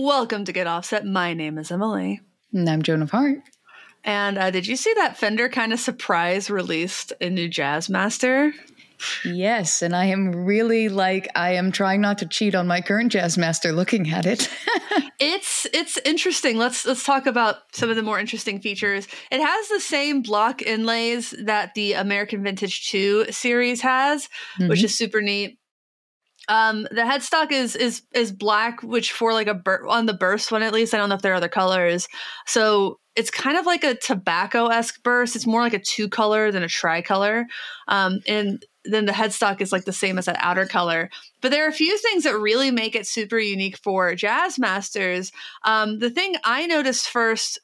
Welcome to Get Offset. My name is Emily. And I'm Joan of Heart. And uh, did you see that Fender kind of surprise released a new Jazz Master? Yes, and I am really like I am trying not to cheat on my current jazz master looking at it. it's it's interesting. Let's let's talk about some of the more interesting features. It has the same block inlays that the American Vintage 2 series has, mm-hmm. which is super neat. Um, the headstock is is is black, which for like a bur- on the burst one at least. I don't know if there are other colors. So it's kind of like a tobacco esque burst. It's more like a two color than a tricolor. Um, and then the headstock is like the same as that outer color. But there are a few things that really make it super unique for jazz masters. Um, the thing I noticed first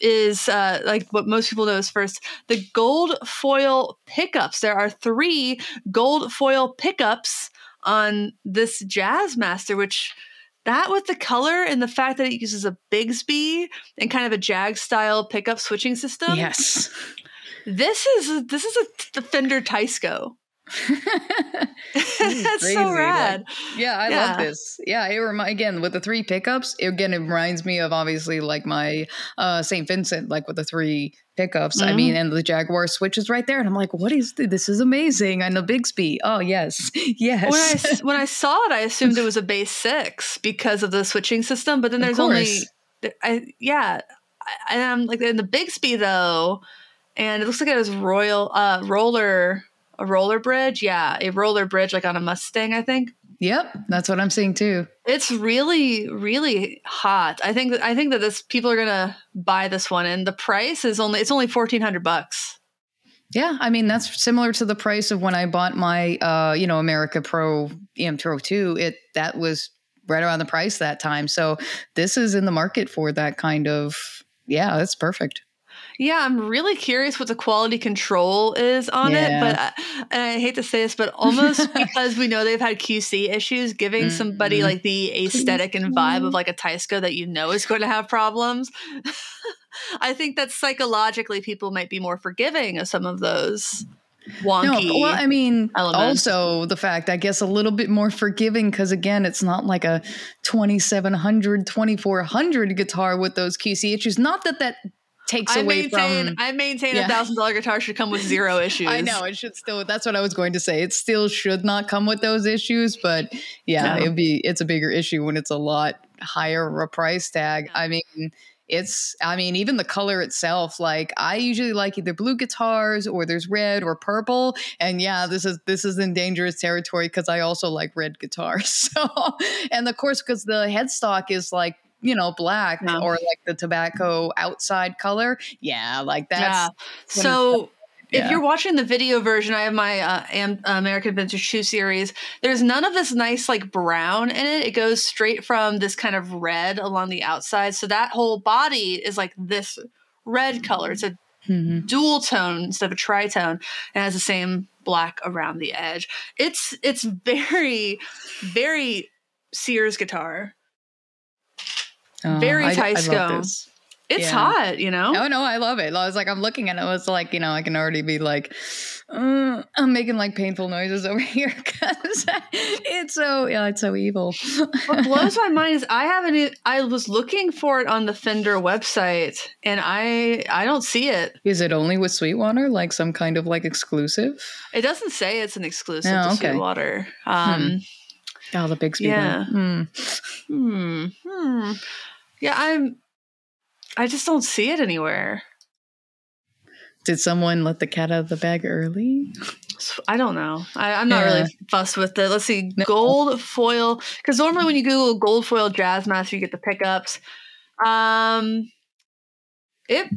is uh, like what most people notice first the gold foil pickups. There are three gold foil pickups on this Jazz Master, which that with the color and the fact that it uses a Bigsby and kind of a Jag style pickup switching system. Yes. This is this is a Fender Teisco. That's so rad. Like, yeah, I yeah. love this. Yeah, it remi- again with the three pickups. It, again, it reminds me of obviously like my uh, St. Vincent, like with the three pickups. Mm-hmm. I mean, and the Jaguar switches right there, and I'm like, what is this? this is amazing? And the Bigsby. Oh yes, yes. When I when I saw it, I assumed it was a Bass VI because of the switching system, but then there's only, I yeah, and I, am like in the Bigsby though, and it looks like it has royal uh roller a roller bridge. Yeah, a roller bridge like on a Mustang, I think. Yep, that's what I'm seeing too. It's really, really hot. I think that I think that this people are gonna buy this one, and the price is only it's only fourteen hundred bucks. Yeah, I mean that's similar to the price of when I bought my uh, you know America Pro EM202. Two. It that was right around the price that time. So this is in the market for that kind of yeah, that's perfect. Yeah, I'm really curious what the quality control is on yeah. it, but I, and I hate to say this, but almost because we know they've had QC issues, giving mm-hmm. somebody like the aesthetic and vibe of like a Teisco that you know is going to have problems. I think that psychologically people might be more forgiving of some of those wonky. No, well, I mean, elements. also the fact, I guess, a little bit more forgiving because again, it's not like a 2700, 2400 guitar with those QC issues. Not that that takes I away maintain, from. I maintain a thousand dollar guitar should come with zero issues. I know it should still. That's what I was going to say. It still should not come with those issues, but yeah, no. it'd be it's a bigger issue when it's a lot higher of a price tag. I mean. It's, I mean, even the color itself. Like, I usually like either blue guitars or there's red or purple. And yeah, this is this is in dangerous territory because I also like red guitars. So, and of course, because the headstock is like you know, black or like the tobacco outside color. Yeah, like that's. Yeah. So yeah. if you're watching the video version, I have my uh, Am- American Vintage 2 series. There's none of this nice like brown in it. It goes straight from this kind of red along the outside. So that whole body is like this red color. It's a mm-hmm. dual tone instead of a tritone. It has the same black around the edge. It's it's very very Sears guitar. Oh, Very Teisco. It's yeah. hot, you know? Oh, no, I love it. I was like, I'm looking at it. I was like, you know, I can already be like, uh, I'm making like painful noises over here because it's so, yeah, it's so evil. what blows my mind is I haven't, I was looking for it on the Fender website and I, I don't see it. Is it only with Sweetwater? Like some kind of like exclusive? It doesn't say it's an exclusive oh, to okay. Sweetwater. Um, hmm. Oh, the Bigsby. Yeah. Hmm. Hmm. hmm. Yeah, I'm. I just don't see it anywhere. Did someone let the cat out of the bag early? I don't know. I, am not yeah. really fussed with it. Let's see, no. gold foil. Because normally when you Google gold foil Jazzmaster, you get the pickups. Um, if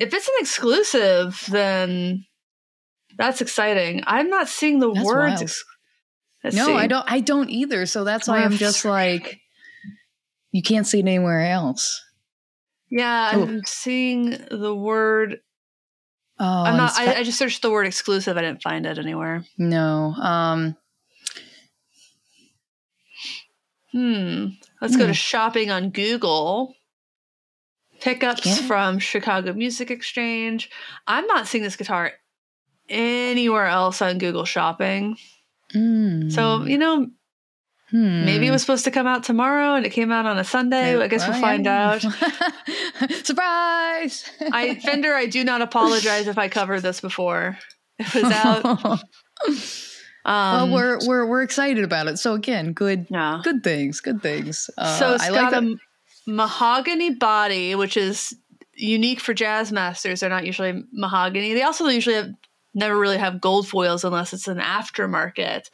if it's an exclusive, then that's exciting. I'm not seeing the that's words. Ex- no, see. I don't. I don't either. So that's why I'm just like you can't see it anywhere else. Yeah, I'm seeing the word. Oh, I'm not. I, I, just searched the word exclusive. I didn't find it anywhere. No. Um. Hmm. Let's hmm. go to hmm. shopping on Google. Pickups yeah. from Chicago Music Exchange. I'm not seeing this guitar anywhere else on Google Shopping. Mm. So you know, Hmm. Maybe it was supposed to come out tomorrow and it came out on a Sunday. I guess we'll find out. Surprise! I Fender, I do not apologize if I covered this before it was out. Um, well, we're we're we're excited about it. So again, good yeah. good things, good things. Uh, so it's I got like a mahogany body, which is unique for jazz masters. They're not usually mahogany. They also usually have never really have gold foils unless it's an aftermarket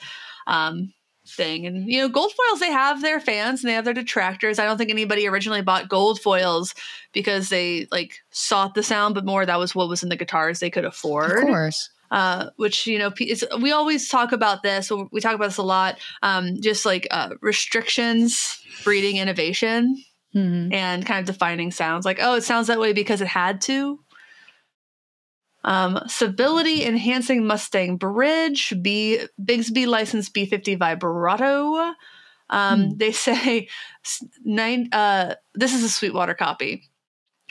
um, thing. And you know, gold foils they have their fans and they have their detractors. I don't think anybody originally bought gold foils because they like sought the sound, but more that was what was in the guitars they could afford. Of course. Uh, which you know we always talk about this we talk about this a lot um, just like uh, restrictions breeding innovation mm-hmm. and kind of defining sounds like oh it sounds that way because it had to um, stability enhancing mustang bridge b bigsby license b50 vibrato um, mm. they say nine uh, this is a sweetwater copy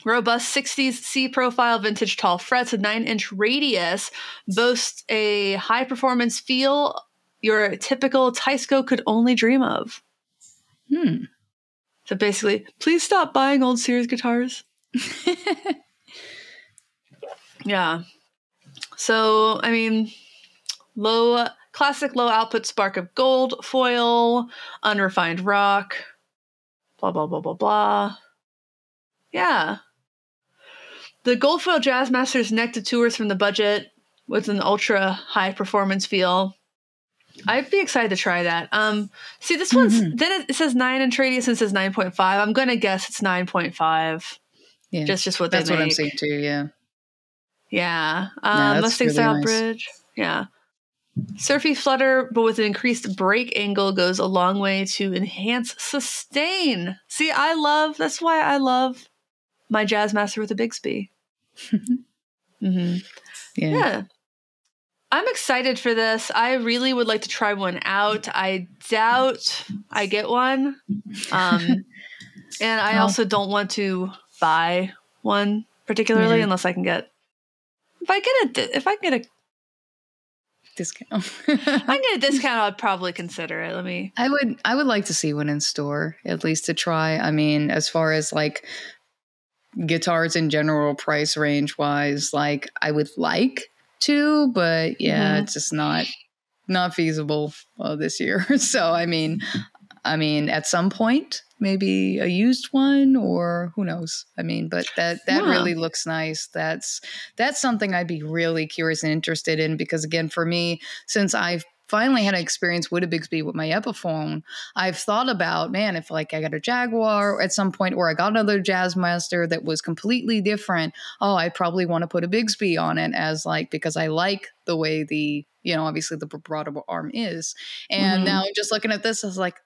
Robust 60s C profile vintage tall frets, a 9 inch radius, boasts a high performance feel your typical Teisco could only dream of. Hmm. So basically, please stop buying old Sears guitars. yeah. So, I mean, low, classic low output spark of gold, foil, unrefined rock, blah, blah, blah, blah, blah. Yeah. The Goldfoil Jazzmasters neck to tours from the budget with an ultra high performance feel. I'd be excited to try that. Um, see, this one's mm-hmm. then it says nine and radius and says nine point five. I'm gonna guess it's nine point five. Yeah, just just what that's what I'm seeing too. Yeah, yeah. Um, no, Mustang really style nice. bridge. Yeah, surfy flutter, but with an increased break angle goes a long way to enhance sustain. See, I love that's why I love my Jazzmaster with a Bigsby. mm-hmm. yeah. yeah. I'm excited for this. I really would like to try one out. I doubt I get one. Um, and I also don't want to buy one particularly yeah. unless I can get if I get a if I get a discount. I get a discount, I'd probably consider it. Let me I would I would like to see one in store, at least to try. I mean, as far as like guitars in general price range wise like i would like to but yeah mm-hmm. it's just not not feasible uh, this year so i mean i mean at some point maybe a used one or who knows i mean but that that yeah. really looks nice that's that's something i'd be really curious and interested in because again for me since i've finally had an experience with a Bigsby with my Epiphone, I've thought about, man, if like I got a Jaguar at some point or I got another Jazzmaster that was completely different, oh, I probably want to put a Bigsby on it as like because I like the way the you know obviously the vibrato arm is. And mm-hmm. now just looking at this, I was like,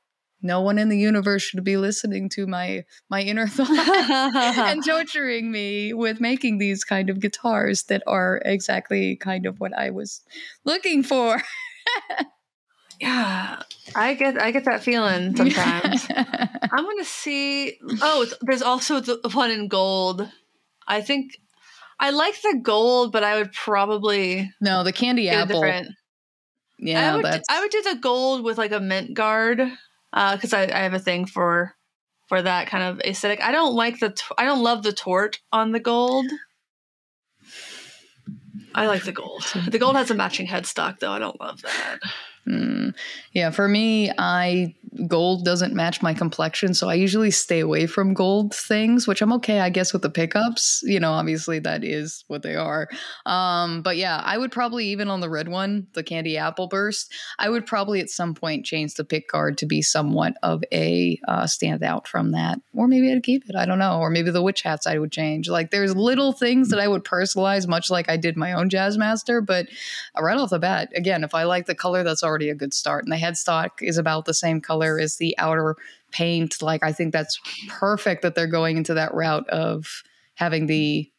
no one in the universe should be listening to my my inner thoughts and torturing me with making these kind of guitars that are exactly kind of what I was looking for. yeah, I get I get that feeling sometimes. I'm gonna see. Oh, there's also the one in gold. I think I like the gold, but I would probably no the candy apple. Different. Yeah, I would. I would do the gold with like a mint guard because uh, I, I have a thing for for that kind of aesthetic. I don't like the I don't love the tort on the gold. I like the gold. The gold has a matching headstock, though. I don't love that. Mm, yeah, for me, I gold doesn't match my complexion, so I usually stay away from gold things, which I'm okay, I guess, with the pickups. You know, obviously that is what they are. Um, but yeah, I would probably even on the red one, the candy apple burst, I would probably at some point change the pick guard to be somewhat of a uh, standout from that, or maybe I'd keep it. I don't know, or maybe the witch hats I would change. Like there's little things that I would personalize, much like I did my own Jazzmaster. But right off the bat, again, if I like the color, that's already already a good start. And the headstock is about the same color as the outer paint. Like I think that's perfect that they're going into that route of having the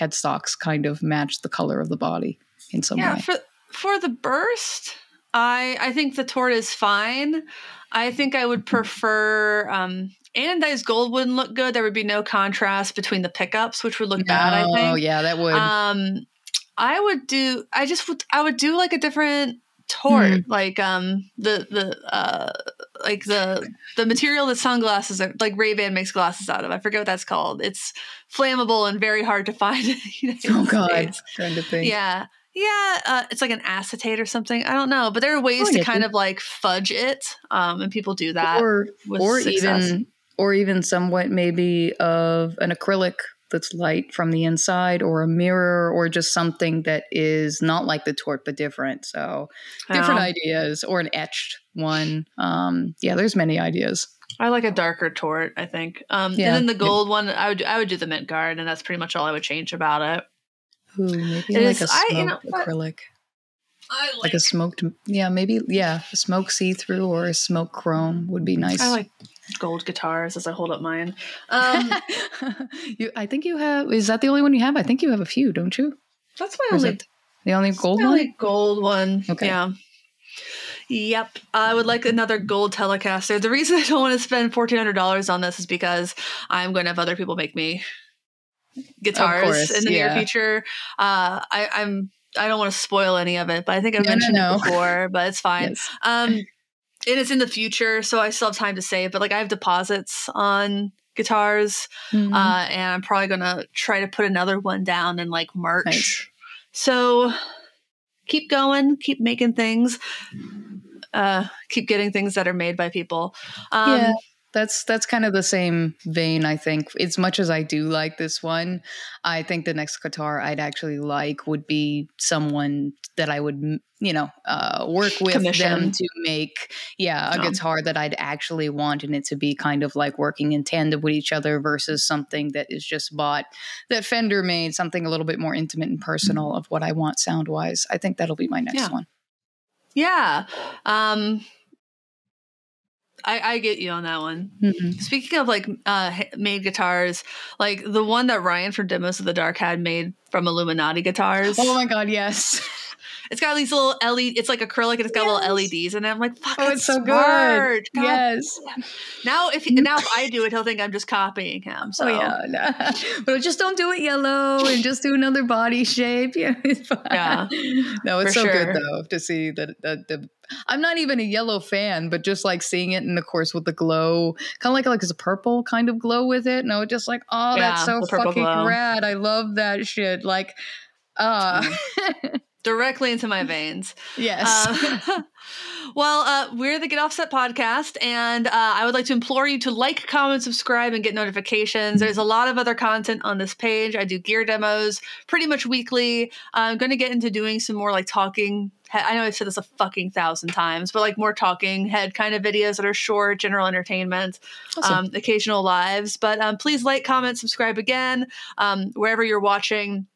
headstocks kind of match the color of the body in some yeah, way. For for the burst, I I think the tort is fine. I think I would prefer um anodized gold wouldn't look good. There would be no contrast between the pickups, which would look no, bad. I think. Oh yeah, that would. Um, I would do. I just would. I would do like a different tort mm. like um the the uh like the the material that sunglasses are like Ray Ban makes glasses out of. I forget what that's called. It's flammable and very hard to find. oh God, kind of thing. Yeah. Yeah, uh, it's like an acetate or something. I don't know, but there are ways oh, to kind of like fudge it, um, and people do that, or or success. even or even somewhat maybe of an acrylic that's light from the inside or a mirror or just something that is not like the tort but different so different oh. ideas or an etched one um yeah there's many ideas I like a darker tort, I think. Um, yeah. And then the gold yeah. one, I would I would do the mint guard, and that's pretty much all I would change about it. Ooh, maybe it like is, a smoked I, you know, acrylic. I like, like, a smoked, yeah, maybe, yeah, a smoke see through or a smoke chrome would be nice. I like gold guitars as I hold up mine. Um, you, I think you have. Is that the only one you have? I think you have a few, don't you? That's my only. The only gold one. Only gold one. Okay. Yeah. Yep, I would like another gold Telecaster. The reason I don't want to spend fourteen hundred dollars on this is because I'm going to have other people make me guitars course, in the yeah. near future. Uh, I, I'm I don't want to spoil any of it, but I think no, mentioned no, no. it before, but it's fine. Yes. Um, and it's in the future, so I still have time to save. But like I have deposits on guitars, mm-hmm. uh, and I'm probably gonna try to put another one down in like March. Nice. So keep going, keep making things, uh, keep getting things that are made by people. Um, yeah that's that's kind of the same vein i think as much as i do like this one i think the next guitar i'd actually like would be someone that i would you know uh, work with Commission. them to make yeah a oh. guitar that i'd actually want and it to be kind of like working in tandem with each other versus something that is just bought that fender made something a little bit more intimate and personal of what i want sound wise i think that'll be my next yeah. one yeah um I, I get you on that one. Mm-hmm. Speaking of like uh, made guitars, like the one that Ryan from Demos of the Dark had made from Illuminati guitars. Oh my god, yes. It's got these little LED. It's like acrylic, and it's got yes. little LEDs, and I'm like, "Fuck, oh, it's so smart. good." God. Yes. Now, if now if I do it, he'll think I'm just copying him. So oh, yeah, no. but just don't do it yellow, and just do another body shape. Yeah. Yeah. No, it's so sure. good though to see that, that the I'm not even a yellow fan, but just like seeing it, in the course with the glow, kind of like like it's a purple kind of glow with it. No, just like oh, yeah, that's so fucking glow. rad. I love that shit. Like, uh directly into my veins. Yes. Uh, well, uh, we're the Get Offset podcast, and uh, I would like to implore you to like, comment, subscribe, and get notifications. There's a lot of other content on this page. I do gear demos pretty much weekly. I'm going to get into doing some more like talking. I know I've said this a fucking thousand times, but like more talking head kind of videos that are short, general entertainment, awesome. um, occasional lives. But um, please like, comment, subscribe again um, wherever you're watching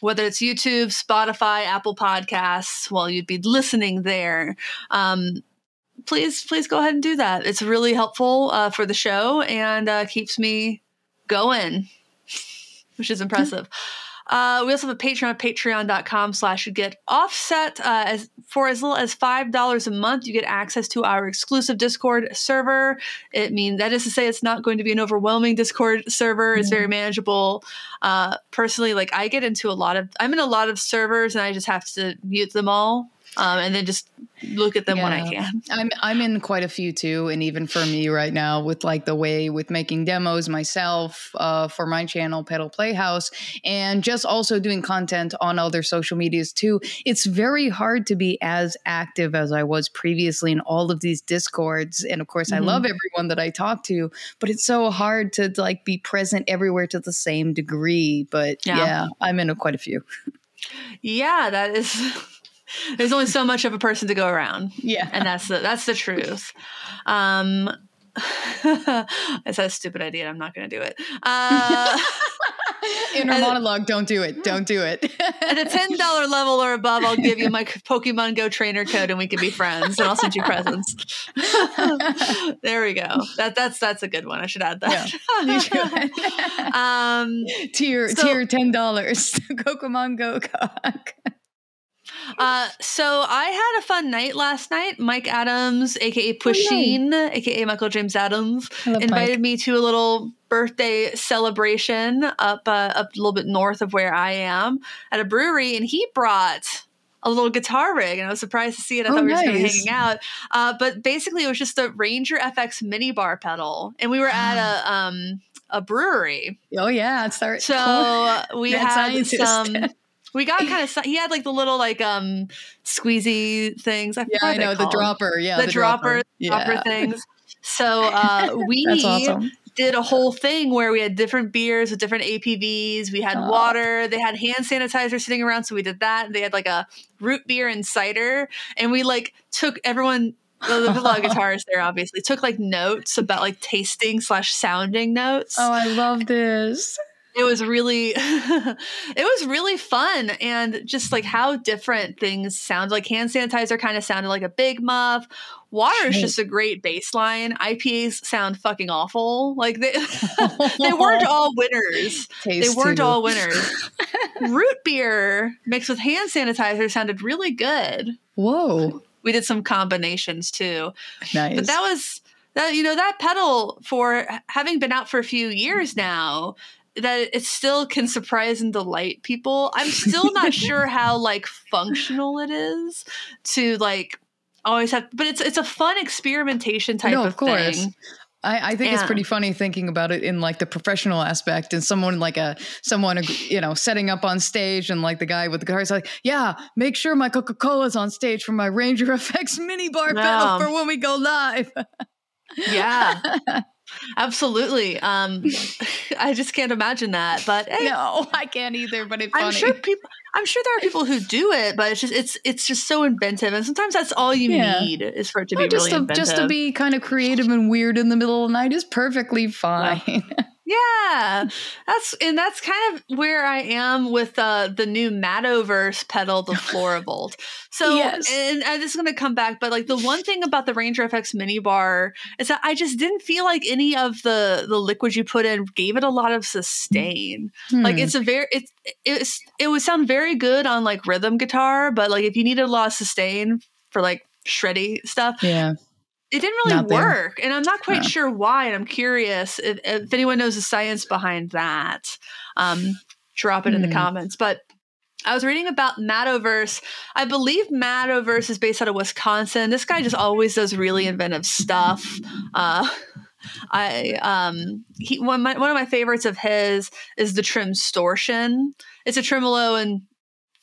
whether it's YouTube, Spotify, Apple Podcasts, well, you'd be listening there. Um, please, please go ahead and do that. It's really helpful uh, for the show and uh, keeps me going, which is impressive. Uh, we also have a Patreon at patreon.com slash get offset. Uh, as, for as little as $5 a month, you get access to our exclusive Discord server. It means that is to say it's not going to be an overwhelming Discord server. It's very manageable. Uh, personally, like I get into a lot of, I'm in a lot of servers and I just have to mute them all um, and then just look at them yeah. when I can. I'm I'm in quite a few too, and even for me right now, with like the way with making demos myself uh, for my channel, Pedal Playhouse, and just also doing content on other social medias too. It's very hard to be as active as I was previously in all of these discords, and of course, mm-hmm. I love everyone that I talk to, but it's so hard to like be present everywhere to the same degree. But yeah, yeah I'm in a, quite a few. Yeah, that is there's only so much of a person to go around. Yeah. And that's the that's the truth. Um it's a stupid idea. I'm not going to do it. Uh, Inner monologue. Don't do it. Don't do it. at a ten dollar level or above, I'll give you my Pokemon Go trainer code, and we can be friends, and I'll send you presents. there we go. That that's that's a good one. I should add that. Yeah, um, tier so, tier ten dollars. Pokemon Go. Uh, so I had a fun night last night. Mike Adams, aka Pusheen, oh, aka Michael James Adams, invited Mike. me to a little birthday celebration up uh, up a little bit north of where I am at a brewery, and he brought a little guitar rig, and I was surprised to see it. I oh, thought we were nice. just hanging out. Uh, but basically, it was just a Rainger FX mini bar pedal, and we were at a um, a brewery. Oh yeah, it's our so we had some. We got kind of he had like the little like um squeezy things. I yeah, I know the dropper. Yeah, the, the dropper, dropper, dropper things. So uh, we awesome did a whole thing where we had different beers with different ABVs. We had oh. water. They had hand sanitizer sitting around, so we did that. They had like a root beer and cider, and we like took everyone. Well, there's a lot guitarists there, obviously. Took like notes about like tasting slash sounding notes. Oh, I love this it was really it was really fun and just like how different things sound. Like hand sanitizer kind of sounded like a big muff. Water is just a great baseline. IPAs sound fucking awful. Like they they weren't all winners. Taste they weren't too. all winners. Root beer mixed with hand sanitizer sounded really good. Whoa. We did some combinations too. Nice but that was that you know that pedal for having been out for a few years now that it still can surprise and delight people. I'm still not sure how like functional it is to like always have but it's it's a fun experimentation type no, of, of course. thing. I, I think yeah. it's pretty funny thinking about it in like the professional aspect and someone like a someone you know setting up on stage and like the guy with the guitar is like yeah make sure my Coca Cola's on stage for my Rainger FX mini bar no. pedal for when we go live. yeah. Absolutely. Um, I just can't imagine that. But hey, no, I can't either. But it's—I'm sure people. I'm sure there are people who do it, but it's just it's it's just so inventive, and sometimes that's all you yeah. need is for it to be just really to, inventive. Just to be kind of creative and weird in the middle of the night is perfectly fine. Yeah, that's and that's kind of where I am with uh, the new Mattoverse pedal, the Floravolt. So, yes. and, and this is going to come back, but like the one thing about the Rainger FX Mini Bar is that I just didn't feel like any of the the liquids you put in gave it a lot of sustain. Hmm. Like it's a very it's it's it would sound very good on like rhythm guitar, but like if you needed a lot of sustain for like shreddy stuff, yeah, it didn't really work and i'm not quite sure why and i'm curious if, if, anyone knows the science behind that um, drop it in the hmm. comments but I was reading about Mattoverse. I believe Mattoverse is based out of Wisconsin. This guy just always does really inventive stuff. Uh, I um he one, my, one of my favorites of his is the Trimstortion. It's a tremolo and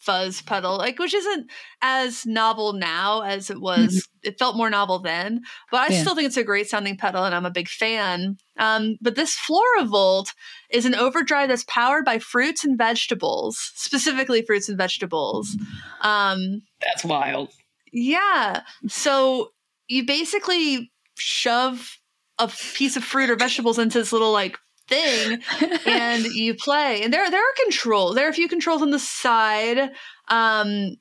fuzz pedal, like which isn't as novel now as it was. Mm-hmm. It felt more novel then, but I yeah. still think it's a great sounding pedal, and I'm a big fan. Um, but this Floravolt is an overdrive that's powered by fruits and vegetables, specifically fruits and vegetables. Um, that's wild. Yeah. So you basically shove a piece of fruit or vegetables into this little like thing and you play and there there are controls there are a few controls on the side um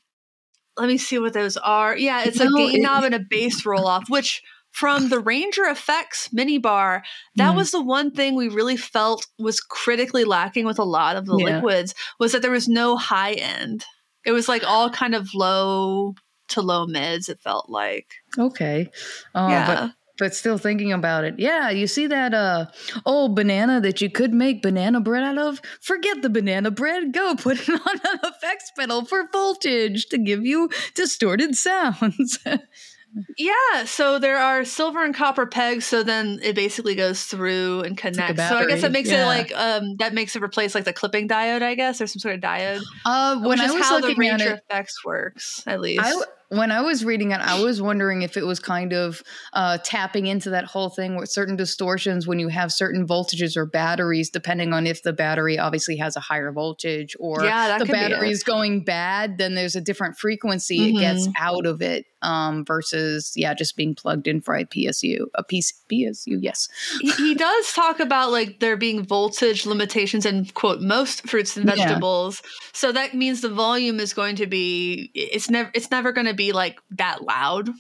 let me see what those are yeah it's no, a gain it, knob and a bass roll off which from the Rainger FX mini bar that mm. was the one thing we really felt was critically lacking with a lot of the yeah. liquids was that there was no high end it was like all kind of low to low mids it felt like okay uh, yeah. But still thinking about it. Yeah, you see that uh old banana that you could make banana bread out of? Forget the banana bread. Go put it on an effects pedal for voltage to give you distorted sounds. yeah, so there are silver and copper pegs, so then it basically goes through and connects. Like so I guess that makes yeah. it like um that makes it replace like the clipping diode, I guess, or some sort of diode. Uh, when I was how looking the Rainger at it, effects works, at least. I, when I was reading it, I was wondering if it was kind of uh, tapping into that whole thing with certain distortions when you have certain voltages or batteries, depending on if the battery obviously has a higher voltage or yeah, the battery is going bad, then there's a different frequency mm-hmm. it gets out of it um, versus, yeah, just being plugged in for a PSU, a PC, PSU, yes. he, he, does talk about like there being voltage limitations in quote most fruits and vegetables. Yeah. So that means the volume is going to be, it's never, it's never going to be be like that loud.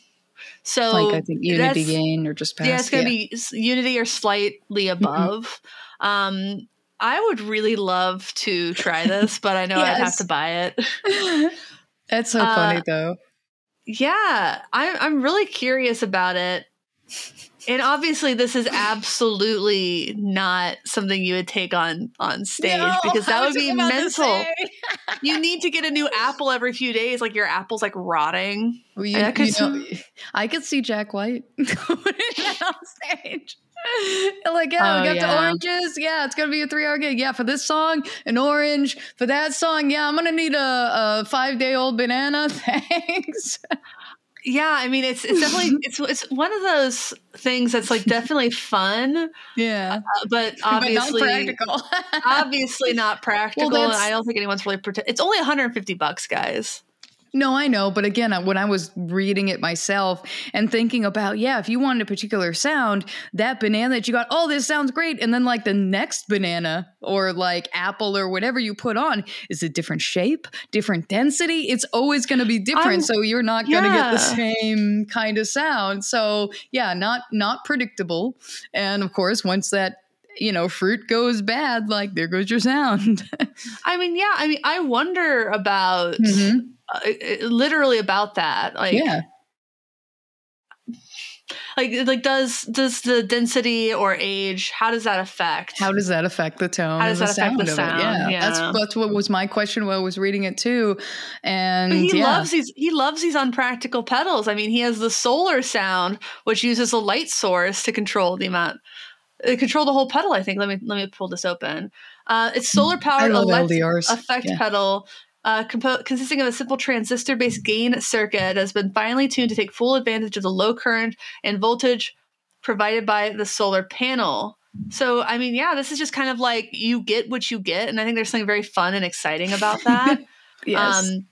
So like I think unity gain or just past, yeah, it's gonna yeah. be unity or slightly above. Mm-hmm. Um, I would really love to try this, but I know yes. I'd have to buy it. That's so uh, funny though. Yeah, I'm I'm really curious about it. And obviously, this is absolutely not something you would take on on stage no, because that would be mental. You need to get a new apple every few days. Like your apple's like rotting. Well, you, I, could, you know, I could see Jack White on stage. like, yeah, oh, we got yeah. the oranges. Yeah, it's gonna be a three-hour gig. Yeah, for this song, an orange. For that song, yeah, I'm gonna need a, a five-day-old banana. Thanks. Yeah, I mean it's it's definitely it's it's one of those things that's like definitely fun. Yeah, uh, but obviously but not practical. obviously not practical, well, and I don't think anyone's really. Prote- it's only 150 bucks, guys. No, I know. But again, when I was reading it myself and thinking about, yeah, if you wanted a particular sound, that banana that you got, oh, this sounds great. And then like the next banana or like apple or whatever you put on is a different shape, different density. It's always going to be different. I'm, so you're not going to yeah. get the same kind of sound. So yeah, not, not predictable. And of course, once that you know, fruit goes bad, like there goes your sound. I mean, yeah, I mean, I wonder about mm-hmm literally about that. Like, yeah. Like, like does does the density or age? How does that affect? How does that affect the tone? How does that affect the sound? Yeah. yeah. that's that's what was my question when I was reading it too. And but he yeah. loves these. He loves these unpractical pedals. I mean, he has the solar sound, which uses a light source to control the amount uh, control the whole pedal. I think. Let me let me pull this open. Uh, it's solar powered electric effect yeah. pedal uh, compo- consisting of a simple transistor based gain circuit has been finely tuned to take full advantage of the low current and voltage provided by the solar panel. So, I mean, yeah, this is just kind of like you get what you get. And I think there's something very fun and exciting about that. yes. Um,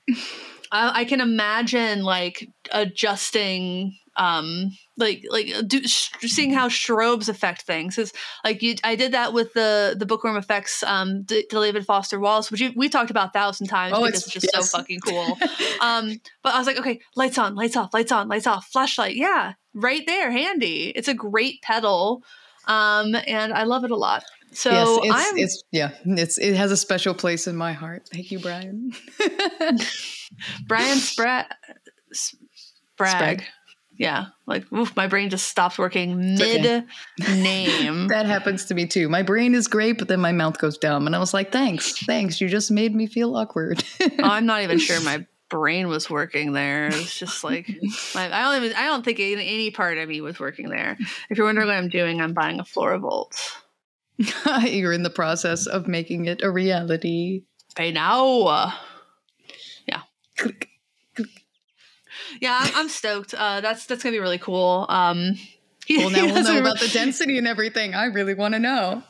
I, I, can imagine like adjusting um like like uh, do, sh- seeing how strobes affect things is like you i did that with the the bookworm effects um D- david foster wallace which you, we talked about a thousand times oh, because it's, it's just yes. so fucking cool um but i was like okay lights on lights off lights on lights off flashlight yeah right there handy it's a great pedal um and i love it a lot so yes, it's, it's, yeah, it's it has a special place in my heart. Thank you, Brian. Brian Spra- Spragg yeah, like oof, my brain just stops working mid name. that happens to me too. My brain is great, but then my mouth goes dumb, and I was like, "Thanks, thanks. You just made me feel awkward." oh, I'm not even sure my brain was working there. It's just like my, I don't even I don't think any, any part of me was working there. If you're wondering what I'm doing, I'm buying a Floravolt. you're in the process of making it a reality. I know. Yeah. Click yeah, I'm, I'm stoked. Uh, that's that's gonna be really cool. Um, well, now we'll know about the density and everything. I really want to know.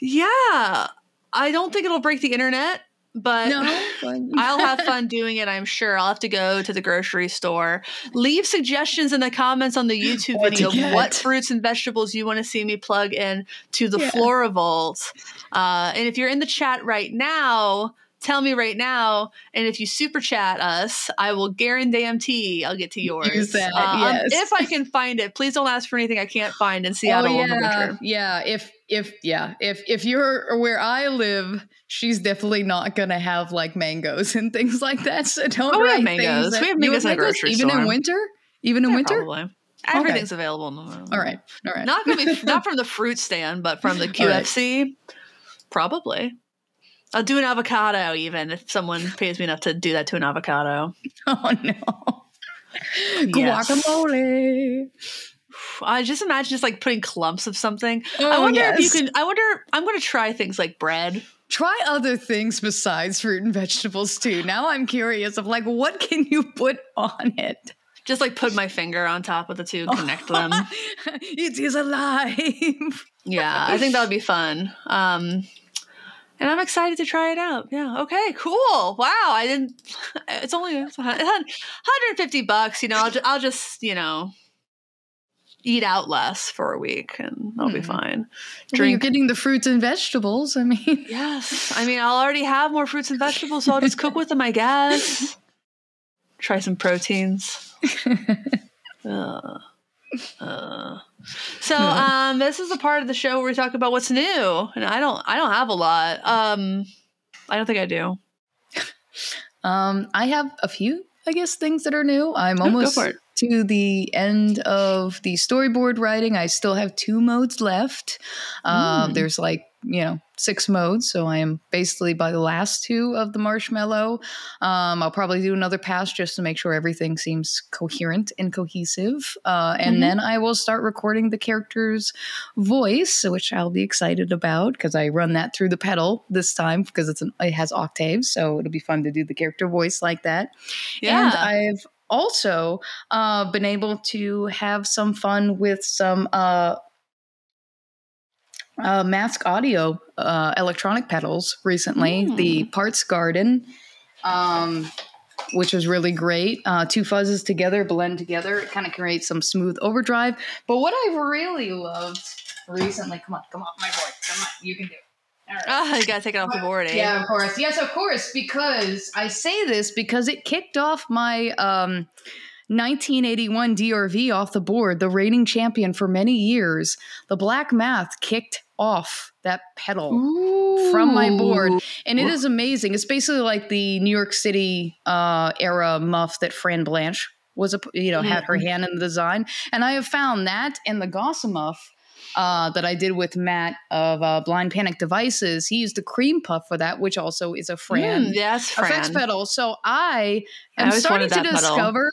Yeah, I don't think it'll break the internet, but no, I'll have fun doing it. I'm sure. I'll have to go to the grocery store. Leave suggestions in the comments on the YouTube what video of what fruits and vegetables you want to see me plug in to the yeah. Floravolt. Uh, and if you're in the chat right now, tell me right now. And if you super chat us, I will guarantee I'll get to yours. That, uh, yes. if I can find it. Please don't ask for anything I can't find in Seattle oh, yeah. in the winter. Yeah. If if yeah, if if you're where I live, she's definitely not gonna have like mangoes and things like that. So don't oh, we have mangoes. That, we have mangoes the grocery even store. in winter. Even in yeah, winter. Probably. Everything's okay. available. In the, all right, all right. Not gonna be not from the fruit stand, but from the QFC. Right. Probably. I'll do an avocado even if someone pays me enough to do that to an avocado. Oh no. Yes. Guacamole. I just imagine just like putting clumps of something. Oh, I wonder yes. if you can I wonder I'm gonna try things like bread. Try other things besides fruit and vegetables too. Now I'm curious of like what can you put on it? Just like put my finger on top of the two, connect them. it is alive. yeah, I think that would be fun. Um, and I'm excited to try it out. Yeah. Okay. Cool. Wow. I didn't. It's only 150 bucks. You know, I'll just, I'll just you know eat out less for a week, and I'll hmm. be fine. Drink. You're getting the fruits and vegetables. I mean, yes. I mean, I'll already have more fruits and vegetables, so I'll just cook with them. I guess. Try some proteins. uh, uh. So um, this is the part of the show where we talk about what's new, and I don't I don't have a lot. Um, I don't think I do. Um, I have a few, I guess, things that are new. I'm almost to the end of the storyboard writing. I still have two modes left. Um, mm. There's like you know six modes so i am basically by the last two of the marshmallow um, i'll probably do another pass just to make sure everything seems coherent and cohesive uh, and mm-hmm. then i will start recording the character's voice which i'll be excited about because i run that through the pedal this time because it's an, it has octaves so it'll be fun to do the character voice like that yeah. and i've also uh, been able to have some fun with some uh, uh, Mask Audio uh, electronic pedals recently. Mm. The Parts Garden, um, which was really great. Uh, two fuzzes together, blend together. It kind of creates some smooth overdrive. But what I've really loved recently, come on, come on, my boy, come on, you can do it. All right. Oh, you gotta take it off the board, eh? Yeah, of course. Yes, of course. Because I say this because it kicked off my um, 1981 DRV off the board, the reigning champion for many years. The Black Math kicked off that pedal Ooh. from my board and it is amazing it's basically like the new york city uh, era muff that fran blanche was a you know had her mm-hmm. hand in the design and i have found that in the gossa muff uh, that I did with Matt of uh, Blind Panic Devices. He used the cream puff for that, which also is a Fran, mm, yes, Fran. effects pedal. So I am I starting to discover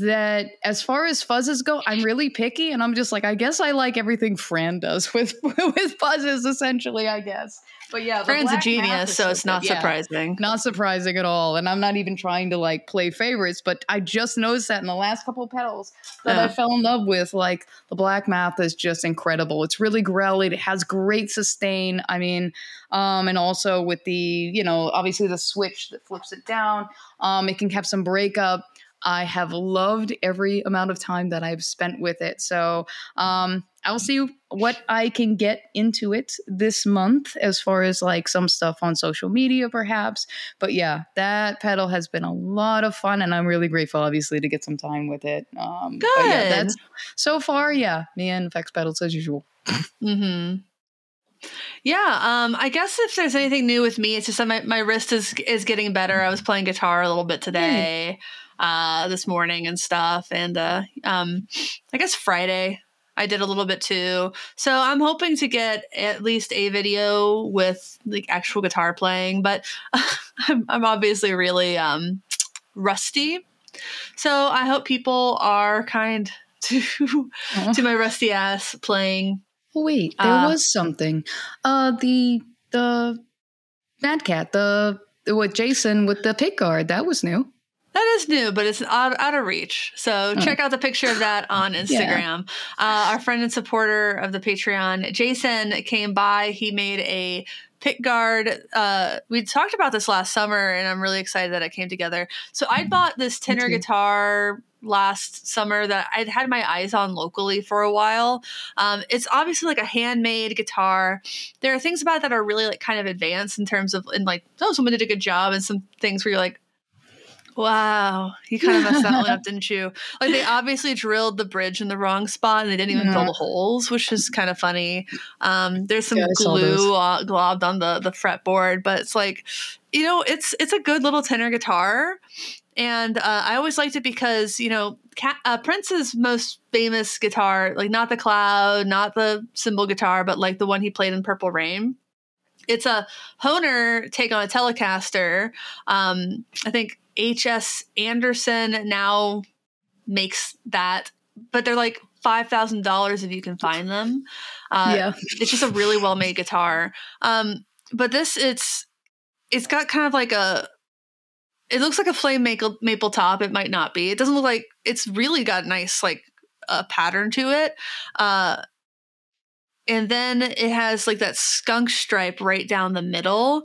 that as far as fuzzes go, I'm really picky, and I'm just like, I guess I like everything Fran does with with fuzzes. Essentially, I guess. But yeah, Fran's a genius, so it's not surprising. Yeah, not surprising at all. And I'm not even trying to like play favorites, but I just noticed that in the last couple of pedals that yeah. I fell in love with. Like the black math is just incredible. It's really growly. It has great sustain. I mean, um, and also with the, you know, obviously the switch that flips it down. Um, it can have some breakup. I have loved every amount of time that I've spent with it. So um, I'll see what I can get into it this month as far as like some stuff on social media, perhaps. But yeah, that pedal has been a lot of fun, and I'm really grateful, obviously, to get some time with it. Um, Good. Yeah, that's so far. Yeah, me and Effects pedals as usual. hmm yeah, um, I guess if there's anything new with me, it's just that my, my wrist is is getting better. I was playing guitar a little bit today uh, this morning and stuff. And uh, um, I guess Friday I did a little bit too. So I'm hoping to get at least a video with like actual guitar playing, but I'm, I'm obviously really um, rusty. So I hope people are kind to uh-huh. to my rusty ass playing. wait, there uh, was something. Uh, the the Mad Cat, the with Jason with the pick guard, that was new. That is new, but it's out, out of reach. So check out the picture of that on Instagram. Yeah. Uh, our friend and supporter of the Patreon, Jason, came by. He made a pick guard. Uh, we talked about this last summer, and I'm really excited that it came together. So I bought this tenor guitar last summer that I'd had my eyes on locally for a while. Um, it's obviously like a handmade guitar. There are things about it that are really like kind of advanced in terms of in like oh someone did a good job, and some things where you're like Wow, you kind of messed that one up, didn't you? Like they obviously drilled the bridge in the wrong spot, and they didn't even mm-hmm. fill the holes, which is kind of funny. Um, there's some yeah, glue uh, globbed on the the fretboard, but it's like, you know, it's it's a good little tenor guitar, and uh, I always liked it because you know Cat, uh, Prince's most famous guitar, like not the Cloud, not the symbol guitar, but like the one he played in Purple Rain it's a Hohner take on a Telecaster. Um, I think HS Anderson now makes that, but they're like five thousand dollars if you can find them. Uh, yeah, it's just a really well made guitar. Um, but this it's it's got kind of like a it looks like a flame maple maple top. It might not be. It doesn't look like it's really got nice like a pattern to it. Uh, and then it has like that skunk stripe right down the middle,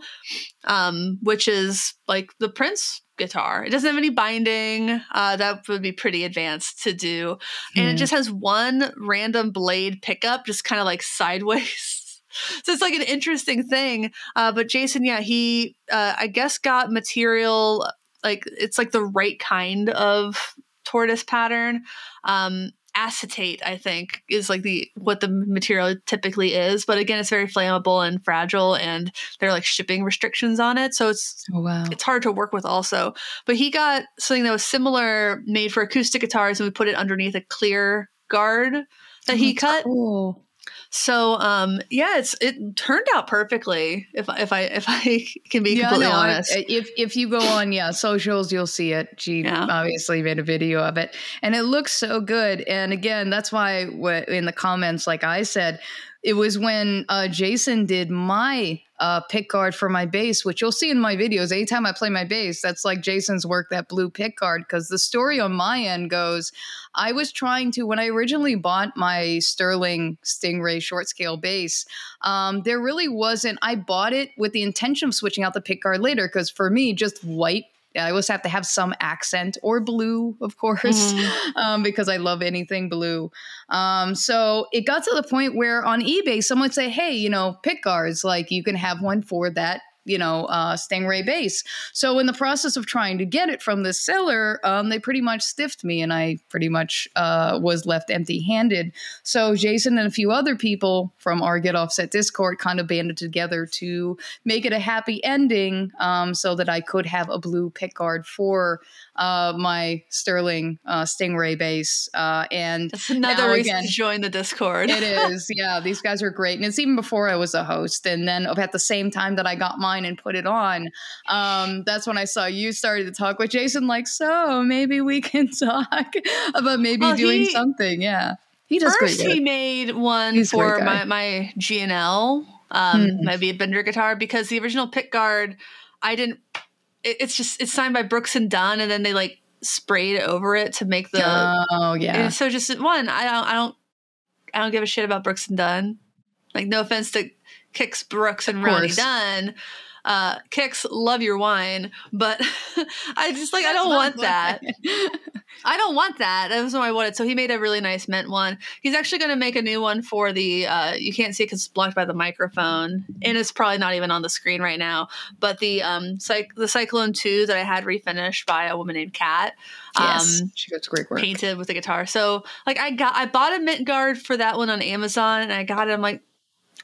um, which is like the Prince guitar. It doesn't have any binding. Uh, that would be pretty advanced to do. And mm. it hmm. just has one random blade pickup, just kind of like sideways. so it's like an interesting thing. Uh, but Jason, yeah, he, uh, I guess, got material like it's like the right kind of tortoise pattern. Um, acetate i think is like the what the material typically is but again it's very flammable and fragile and there are like shipping restrictions on it so it's oh, wow. it's hard to work with also but he got something that was similar made for acoustic guitars and we put it underneath a clear guard that oh, he cut cool. So um yeah it's it turned out perfectly if if i if i can be yeah, completely no, honest. I, if if you go on yeah socials you'll see it. She yeah. obviously made a video of it. And it looks so good. And again that's why what in the comments like i said it was when uh, Jason did my uh, pick guard for my bass, which you'll see in my videos. Anytime I play my bass, that's like Jason's work, that blue pick guard. Because the story on my end goes, I was trying to, when I originally bought my Sterling Stingray short scale bass, um, there really wasn't, I bought it with the intention of switching out the pick guard later. Because for me, just white I always have to have some accent or blue, of course, mm. um, because I love anything blue. Um, so it got to the point where on eBay, someone would say, "Hey, you know, pick guards, like you can have one for that you know, uh, Stingray bass. So in the process of trying to get it from the seller, um, they pretty much stiffed me, and I pretty much uh, was left empty-handed. So Jason and a few other people from our Get Offset Discord kind of banded together to make it a happy ending, um, so that I could have a blue pickguard for uh, my Sterling uh, Stingray bass. Uh, and that's another reason again, to join the Discord. it is, yeah. These guys are great, and it's even before I was a host, and then at the same time that I got mine and put it on, um, that's when I saw you started to talk with Jason. Like, so maybe we can talk about maybe well, doing he, something. Yeah, he does first. He made one He's for my my G&L, um, hmm. my Bender guitar because the original pick guard. I didn't it, it's just it's signed by Brooks and Dunn, and then they like sprayed over it to make the oh yeah. so just one, I don't I don't I don't give a shit about Brooks and Dunn. Like no offense to Kix Brooks and Ronnie Dunn. Uh, Kix, love your wine, but I just like I don't want that. I don't want that. That was what I wanted. So he made a really nice mint one. He's actually going to make a new one for the. Uh, you can't see it because it's blocked by the microphone, and it's probably not even on the screen right now. But the um, Cy- the Cyclone Two that I had refinished by a woman named Kat. Yes, um, she does great work. Painted with the guitar. So like I got I bought a mint guard for that one on Amazon, and I got it. I'm like,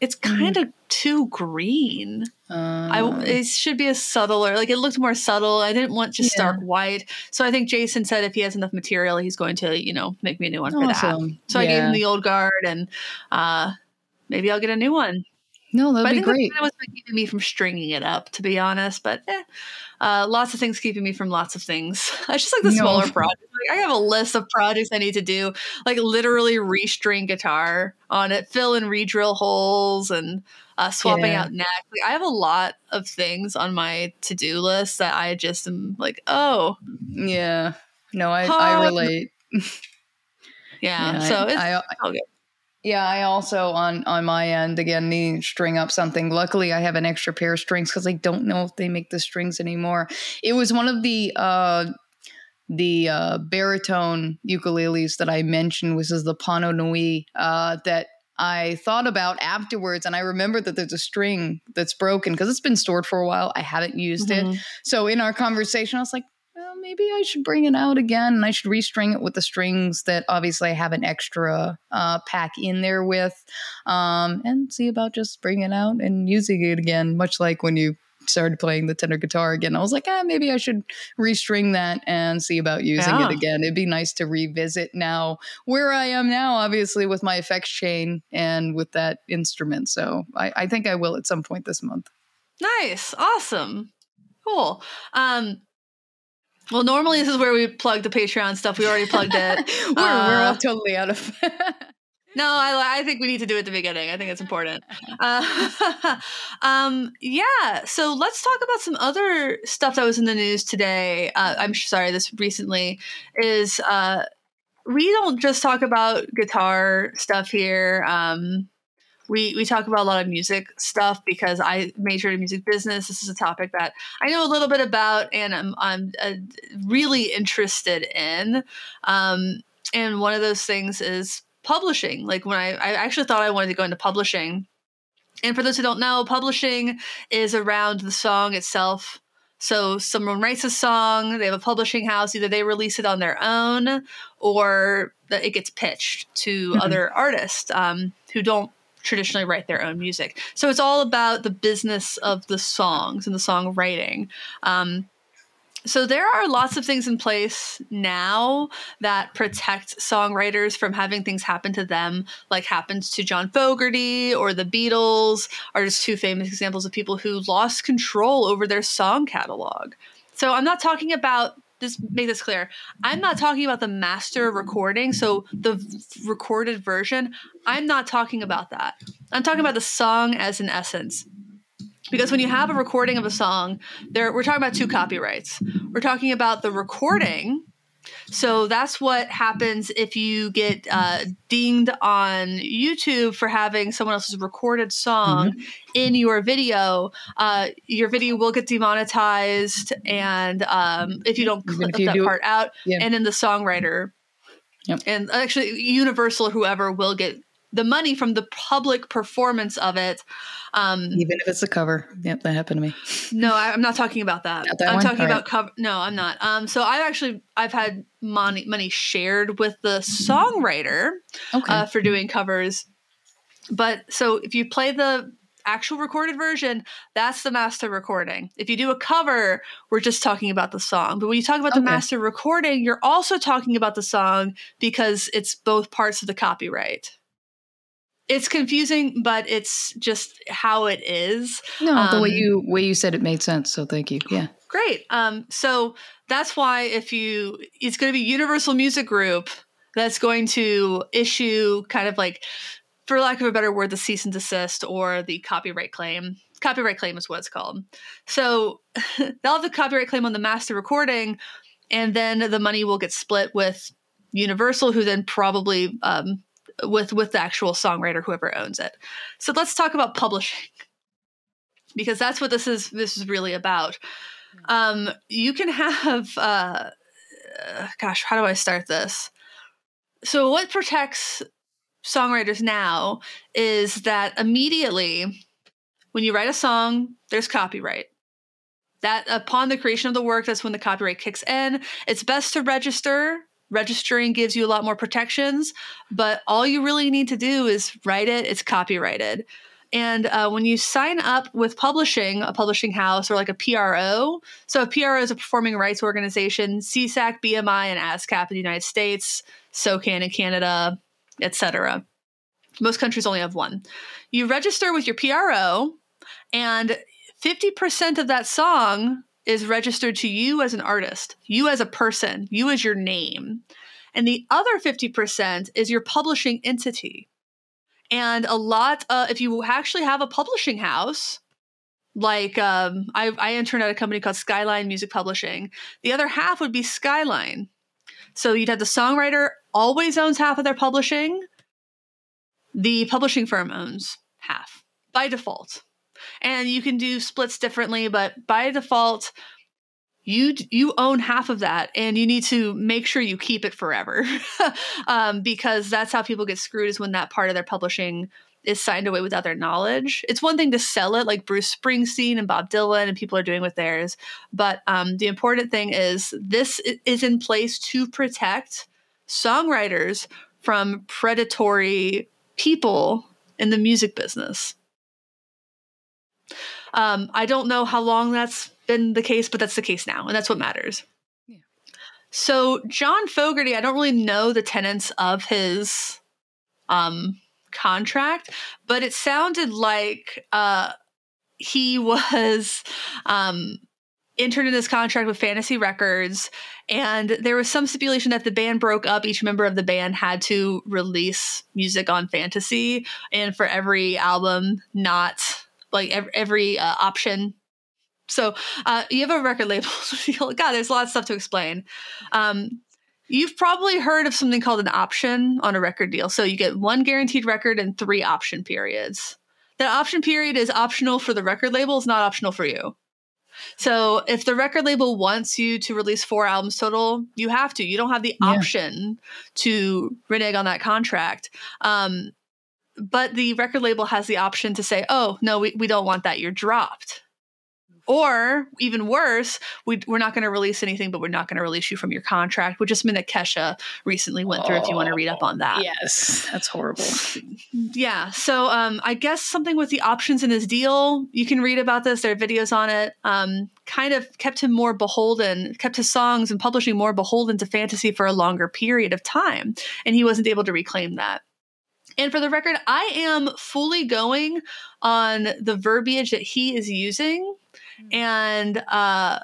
it's kind of mm. too green. I uh. it should be a subtler. Like it looked more subtle. I didn't want just yeah. stark white. So I think Jason said if he has enough material, he's going to you know make me a new one for that. So yeah. I gave him the old guard, and uh, maybe I'll get a new one. No, that'd but be great. That was keeping me from stringing it up, to be honest. But eh, uh, lots of things keeping me from lots of things. I just like the no. smaller projects. Like, I have a list of projects I need to do, like literally restring guitar on it, fill and re-drill holes, and uh, swapping yeah. out neck. Like, I have a lot of things on my to-do list that I just am like, oh, yeah. No, I, I relate. yeah, yeah, so it's I, I, good. Yeah, I also on on my end again need to string up something. Luckily, I have an extra pair of strings because I don't know if they make the strings anymore. It was one of the uh, the uh, baritone ukuleles that I mentioned, which is the Pano Nui uh, that I thought about afterwards, and I remember that there's a string that's broken because it's been stored for a while. I haven't used mm-hmm. it, so in our conversation, I was like, maybe I should bring it out again and I should restring it with the strings that obviously I have an extra uh, pack in there with um, and see about just bringing it out and using it again, much like when you started playing the tenor guitar again. I was like, ah, maybe I should restring that and see about using yeah. it again. It'd be nice to revisit now where I am now, obviously, with my effects chain and with that instrument. So I, I think I will at some point this month. Nice. Awesome. Cool. Um, well, normally this is where we plug the Patreon stuff. We already plugged it. we're, uh, we're all totally out of. no, I, I think we need to do it at the beginning. I think it's important. Uh, um, yeah. So let's talk about some other stuff that was in the news today. Uh, I'm sorry, this recently is. Uh, we don't just talk about guitar stuff here. Um, we we talk about a lot of music stuff because I majored in music business. This is a topic that I know a little bit about and I'm I'm uh, really interested in. Um, and one of those things is publishing. Like when I I actually thought I wanted to go into publishing. And for those who don't know, publishing is around the song itself. So someone writes a song, they have a publishing house, either they release it on their own or it gets pitched to mm-hmm. other artists um, who don't traditionally write their own music. So it's all about the business of the songs and the songwriting. Um, So there are lots of things in place now that protect songwriters from having things happen to them, like happens to John Fogerty or the Beatles, are just two famous examples of people who lost control over their song catalog. So I'm not talking about just make this clear. I'm not talking about the master recording, so the recorded version. I'm not talking about that. I'm talking about the song as an essence because when you have a recording of a song there we're talking about two copyrights we're talking about the recording so that's what happens if you get uh, dinged on YouTube for having someone else's recorded song mm-hmm. in your video. Uh, your video will get demonetized, and um, if you don't clip that part it, out, yeah. and then the songwriter, yep. and actually Universal, whoever will get the money from the public performance of it. Um, Even if it's a cover. Yep, that happened to me. No, I, am not talking about that. that I'm one? talking All about right. cover. No, I'm not. Um, so I've actually I've had money money shared with the songwriter okay. uh, for doing covers. But so if you play the actual recorded version, that's the master recording. If you do a cover, we're just talking about the song. But when you talk about okay. the master recording, you're also talking about the song because it's both parts of the copyright it's confusing, but it's just how it is. No, um, the way um, you way you said it made sense. So thank you. Yeah. Great. Um, so that's why if you it's going to be Universal Music Group that's going to issue kind of like for lack of a better word the cease and desist or the copyright claim copyright claim is what it's called so they'll have the copyright claim on the master recording and then the money will get split with universal who then probably um, with with the actual songwriter whoever owns it. So let's talk about publishing because that's what this is this is really about. Um, you can have uh, uh, gosh how do i start this? So what protects songwriters now is that immediately when you write a song there's copyright. That upon the creation of the work that's when the copyright kicks in. It's best to register registering gives you a lot more protections, but all you really need to do is write it, it's copyrighted. And uh, when you sign up with publishing, a publishing house or like a PRO, so a PRO is a performing rights organization, SESAC, BMI, and ASCAP in the United States, SOCAN in Canada, etc. Most countries only have one. You register with your PRO, and 50% of that song is registered to you as an artist, you as a person, you as your name. And the other 50% is your publishing entity. And a lot, uh, if you actually have a publishing house, like um, I, I interned at a company called Skyline Music Publishing, the other half would be Skyline. So you'd have the songwriter always owns half of their publishing, the publishing firm owns half by default and you can do splits differently, but by default, you you own half of that and you need to make sure you keep it forever. Um, because that's how people get screwed is when that part of their publishing is signed away without their knowledge. It's one thing to sell it like bruce springsteen and bob dylan and people are doing with theirs but um, the important thing is this is in place to protect songwriters from predatory people in the music business um, I don't know how long that's been the case, but that's the case now, and that's what matters. Yeah. So John Fogerty, I don't really know the tenets of his um, contract, but it sounded like uh, he was um, entered in this contract with Fantasy Records, and there was some stipulation that the band broke up. Each member of the band had to release music on Fantasy, and for every album not like every, every uh, option. So uh, you have a record label God, there's a lot of stuff to explain. Um, you've probably heard of something called an option on a record deal. So you get one guaranteed record and three option periods. That option period is optional for the record label, it's not optional for you. So if the record label wants you to release four albums total, you have to. You don't have the yeah. option to renege on that contract. Um, but the record label has the option to say, oh, no, we, we don't want that. You're dropped. Or even worse, we, we're not going to release anything, but we're not going to release you from your contract, which is something that Kesha recently went through. if you want to read up on that, yes, that's horrible. Yeah. So um, I guess something with the options in his deal, you can read about this. There are videos on it. Um, kind of kept him more beholden, kept his songs and publishing more beholden to fantasy for a longer period of time, and he wasn't able to reclaim that. And for the record, I am fully going on the verbiage that he is using. And uh,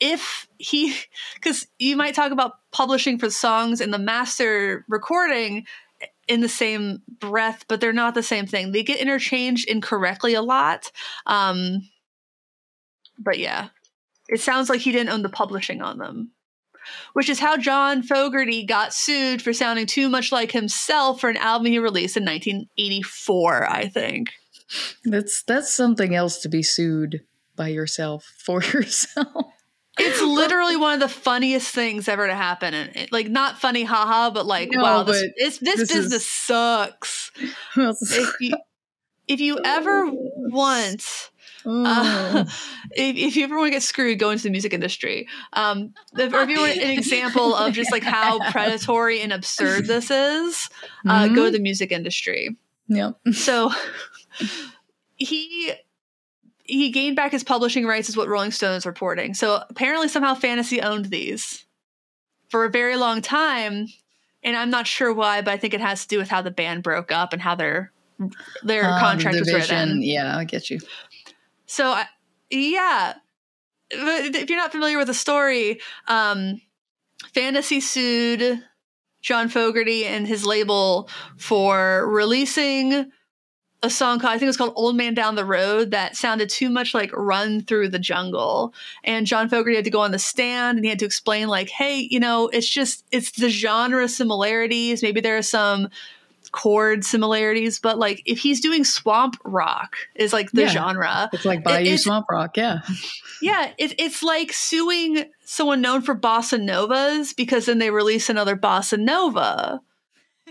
if he, because you might talk about publishing for songs and the master recording in the same breath, but they're not the same thing. They get interchanged incorrectly a lot. Um, but yeah, it sounds like he didn't own the publishing on them which is how John Fogerty got sued for sounding too much like himself for an album he released in 1984, I think. That's that's something else to be sued by yourself for yourself. It's literally one of the funniest things ever to happen, and it, like not funny, haha, but like no, wow, this, this, this business is... sucks. if you if you ever want uh, if, if, you ever want to get screwed, go into the music industry. Um, if, or if you want an example of just like how predatory and absurd this is, uh, mm-hmm. go to the music industry. Yeah. So he he gained back his publishing rights, is what Rolling Stone is reporting. So apparently, somehow Fantasy owned these for a very long time, and I'm not sure why, but I think it has to do with how the band broke up and how their their um, contract was written. Yeah, I get you. So, yeah, if you're not familiar with the story, um, Fantasy sued John Fogerty and his label for releasing a song called I think it was called Old Man Down the Road that sounded too much like Run Through the Jungle. And John Fogerty had to go on the stand and he had to explain like, hey, you know, it's just it's the genre similarities. Maybe there are some chord similarities, but like if he's doing swamp rock is like the yeah. genre. It's like Bayou it, Swamp Rock, yeah. Yeah, it, it's like suing someone known for bossa novas because then they release another bossa nova.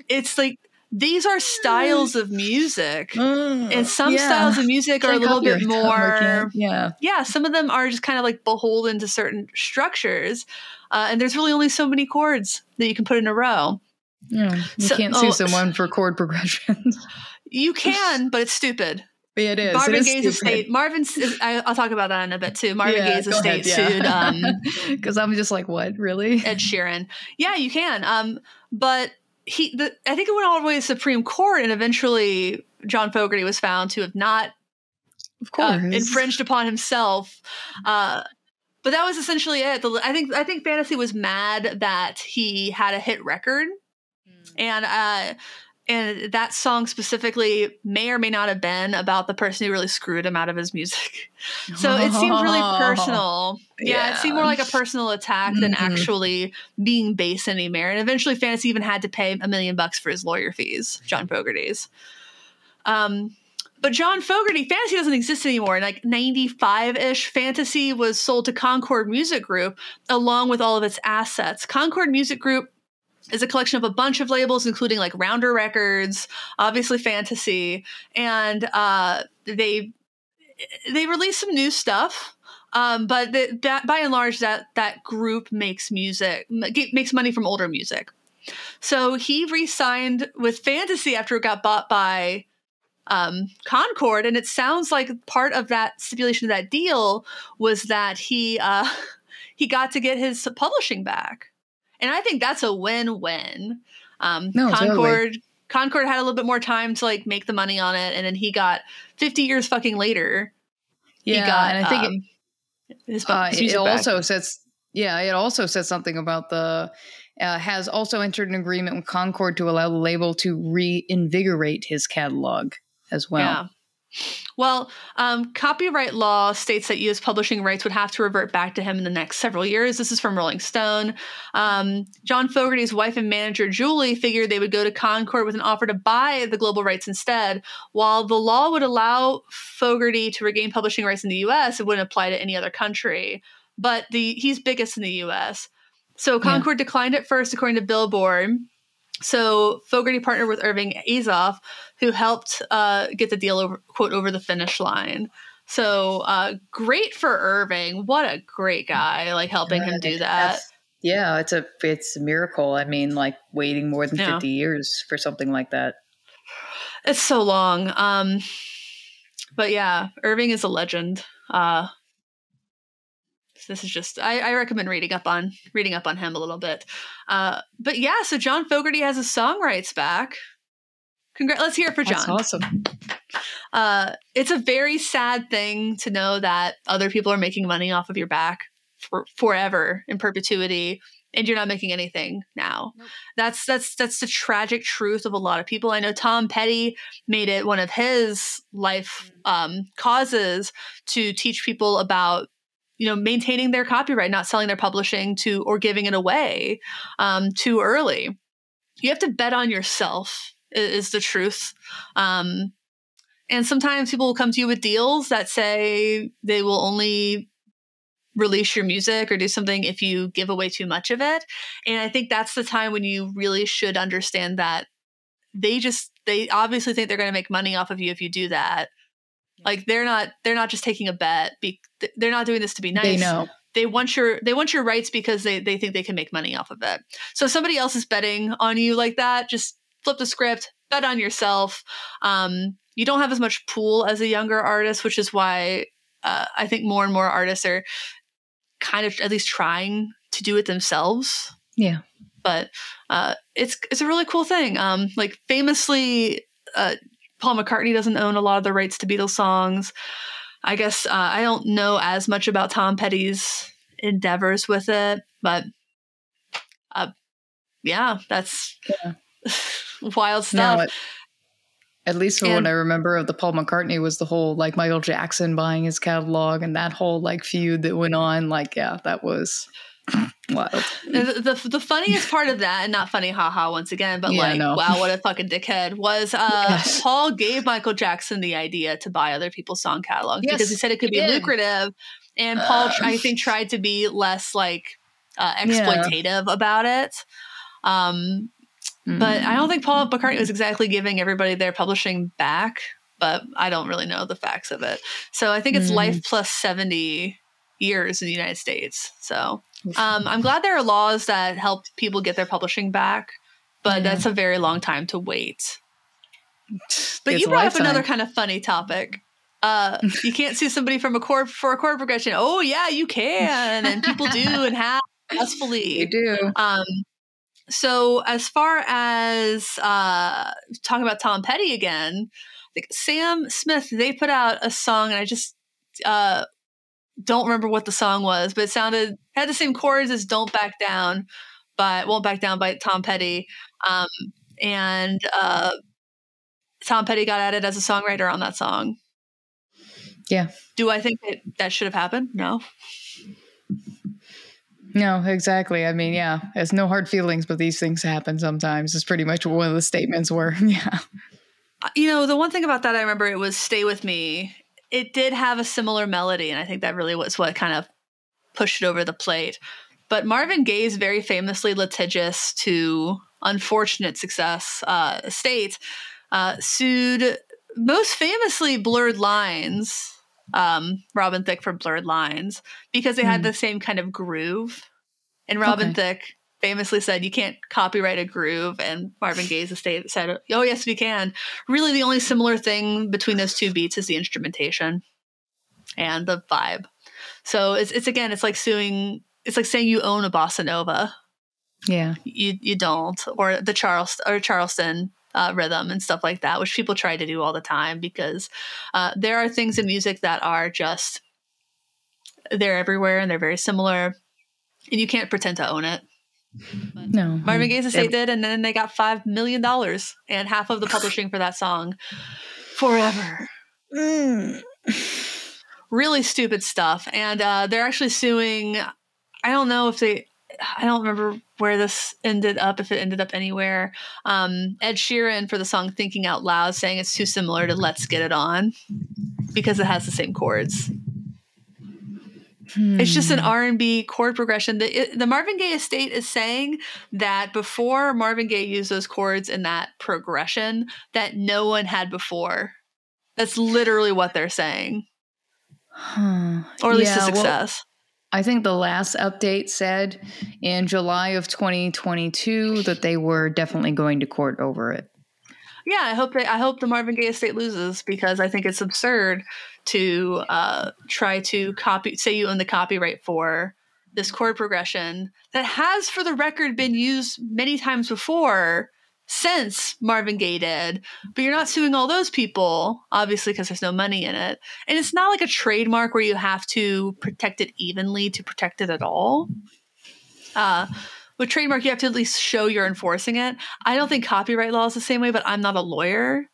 It's like these are styles of music, mm, and some yeah. styles of music are a little bit more. Yeah, yeah. Some of them are just kind of like beholden to certain structures, uh, and there's really only so many chords that you can put in a row. Yeah, you so, can't sue oh, someone for chord progressions. You can, but it's stupid. Yeah, it is. Marvin it is Gaye's estate. Marvin's. I, will talk about that in a bit too. Marvin yeah, Gaye's estate ahead, yeah. sued. Because um, I'm just like, what? Really? Ed Sheeran. Yeah, you can. Um, but he. The, I think it went all the way to Supreme Court, and eventually John Fogerty was found to have not, of course, uh, infringed upon himself. Uh, but that was essentially it. The, I think. I think Fantasy was mad that he had a hit record and uh, and that song specifically may or may not have been about the person who really screwed him out of his music. So it seemed really personal. Yeah, yeah, it seemed more like a personal attack than mm-hmm. actually being based anywhere. And eventually, Fantasy even had to pay a million bucks for his lawyer fees, John Fogerty's. Um, but John Fogerty, Fantasy doesn't exist anymore. In like 95 ish, Fantasy was sold to Concord Music Group along with all of its assets. Concord Music Group is a collection of a bunch of labels, including like Rounder Records, obviously Fantasy, and uh, they they release some new stuff. Um, but the, that, by and large, that that group makes music makes money from older music. So he re-signed with Fantasy after it got bought by um, Concord, and it sounds like part of that stipulation of that deal was that he uh, he got to get his publishing back and I think that's a win-win. Um, no, Concord totally. Concord had a little bit more time to like make the money on it, and then he got 50 years fucking later. Yeah, got, and I think um, it, his, uh, his it also says yeah, it also says something about the uh, has also entered an agreement with Concord to allow the label to reinvigorate his catalog as well. Yeah. Well, um, copyright law states that U.S. publishing rights would have to revert back to him in the next several years. This is from Rolling Stone. Um, John Fogerty's wife and manager, Julie, figured they would go to Concord with an offer to buy the global rights instead. While the law would allow Fogerty to regain publishing rights in the U.S., it wouldn't apply to any other country. But the he's biggest in the U.S. So Concord yeah. declined at first, according to Billboard. So Fogerty partnered with Irving Azoff, who helped uh, get the deal over quote over the finish line. So uh, great for Irving. What a great guy! Like helping yeah, him do that. Yeah, it's a it's a miracle. I mean, like waiting more than yeah. fifty years for something like that. It's so long. Um, but yeah, Irving is a legend. Uh, this is just I, I, recommend reading up on reading up on him a little bit. Uh, but yeah, so John Fogerty has his song rights back. Congrats! Let's hear it for John. That's awesome. Uh, it's a very sad thing to know that other people are making money off of your back for forever in perpetuity and you're not making anything now. Nope. That's that's that's the tragic truth of a lot of people. I know Tom Petty made it one of his life mm. um, causes to teach people about you know maintaining their copyright, not selling their publishing to or giving it away um, too early. You have to bet on yourself. Is, the truth. Um, and sometimes people will come to you with deals that say they will only release your music or do something if you give away too much of it. And I think that's the time when you really should understand that they just they obviously think they're going to make money off of you if you do that. Like they're not they're not just taking a bet. Be, they're not doing this to be nice. They know. They want your they want your rights because they they think they can make money off of it. So if somebody else is betting on you like that, just flip the script, bet on yourself. Um, you don't have as much pool as a younger artist, which is why uh, I think more and more artists are kind of at least trying to do it themselves. Yeah. But uh, it's it's a really cool thing. Um, like famously, uh, Paul McCartney doesn't own a lot of the rights to Beatles songs. I guess uh, I don't know as much about Tom Petty's endeavors with it, but uh, yeah, that's yeah. wild stuff. No, it, at least and, what I remember of the Paul McCartney was the whole like Michael Jackson buying his catalog and that whole like feud that went on. Like, yeah, that was wild. The, the, the funniest part of that, and not funny, haha, once again, but yeah, like, no. wow, what a fucking dickhead, was uh, yes. Paul gave Michael Jackson the idea to buy other people's song catalogs yes, because he said it could be did. lucrative. And Paul, uh, I think, tried to be less like uh, exploitative yeah. about it. Um, Mm-hmm. But I don't think Paul McCartney was exactly giving everybody their publishing back, but I don't really know the facts of it. So I think it's mm-hmm. life plus 70 years in the United States. So um, I'm glad there are laws that help people get their publishing back, but yeah. that's a very long time to wait. But it's you brought up another kind of funny topic. Uh, you can't sue somebody from a chord for a chord progression. Oh yeah, you can, and people do and have successfully. You do. Um, so as far as uh, talking about Tom Petty again, like Sam Smith, they put out a song, and I just uh, don't remember what the song was, but it sounded had the same chords as "Don't Back Down," but "Won't Back Down" by Tom Petty, um, and uh, Tom Petty got added as a songwriter on that song. Yeah. Do I think that that should have happened? No. No, exactly. I mean, yeah, it's no hard feelings, but these things happen sometimes. Is pretty much what one of the statements were. Yeah. You know, the one thing about that I remember it was "Stay with Me." It did have a similar melody, and I think that really was what kind of pushed it over the plate. But Marvin Gaye's very famously litigious to unfortunate success uh, state uh, sued most famously Blurred Lines um, Robin Thicke for Blurred Lines because they had mm. the same kind of groove. And Robin okay. Thicke famously said, "You can't copyright a groove," and Marvin Gaye's estate said, "Oh yes, we can." Really, the only similar thing between those two beats is the instrumentation and the vibe. So it's it's again, it's like suing. It's like saying you own a bossa nova. Yeah, you you don't, or the Charles or Charleston uh, rhythm and stuff like that, which people try to do all the time because uh, there are things in music that are just they're everywhere and they're very similar, and you can't pretend to own it. But no, Marvin Gaye's estate did, and then they got five million dollars and half of the publishing for that song forever. Mm. Really stupid stuff, and uh, they're actually suing. I don't know if they I don't remember where this ended up, if it ended up anywhere. Um, Ed Sheeran for the song Thinking Out Loud saying it's too similar to Let's Get It On because it has the same chords. Hmm. It's just an hmm. R&B chord progression. The, the Marvin Gaye estate is saying that before Marvin Gaye used those chords in that progression that no one had before. That's literally what they're saying. Huh. Or at least yeah, a success. Well, I think the last update said in July of 2022 that they were definitely going to court over it. Yeah, I hope I hope the Marvin Gaye estate loses because I think it's absurd to uh, try to copy say you own the copyright for this chord progression that has, for the record, been used many times before since Marvin Gaye did, but you're not suing all those people, obviously, because there's no money in it. And it's not like a trademark where you have to protect it evenly to protect it at all. Uh, with trademark, you have to at least show you're enforcing it. I don't think copyright law is the same way, but I'm not a lawyer.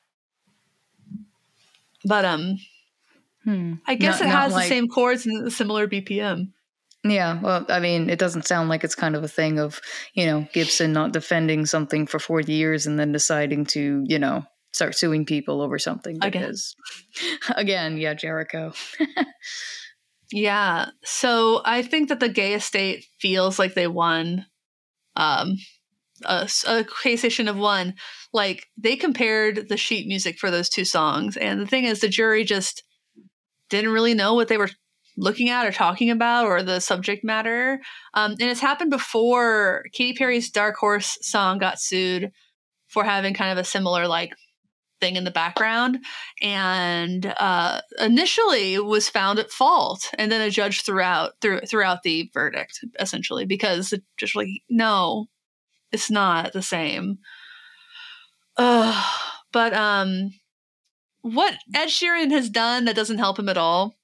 But um, hmm. I guess not, it has like- the same chords and similar BPM. Yeah, well, I mean, it doesn't sound like it's kind of a thing of, you know, Gibson not defending something for 40 years and then deciding to, you know, start suing people over something because again, again yeah, Jericho. yeah. So I think that the Gaye estate feels like they won um a, a case they shouldn't. Like they compared the sheet music for those two songs, and the thing is, the jury just didn't really know what they were looking at or talking about or the subject matter. Um, and it's happened before. Katy Perry's Dark Horse song got sued for having kind of a similar like thing in the background. And uh, initially was found at fault. And then a judge throughout out threw, throughout the verdict essentially because just like no it's not the same. Uh, but um what ed sheeran has done that doesn't help him at all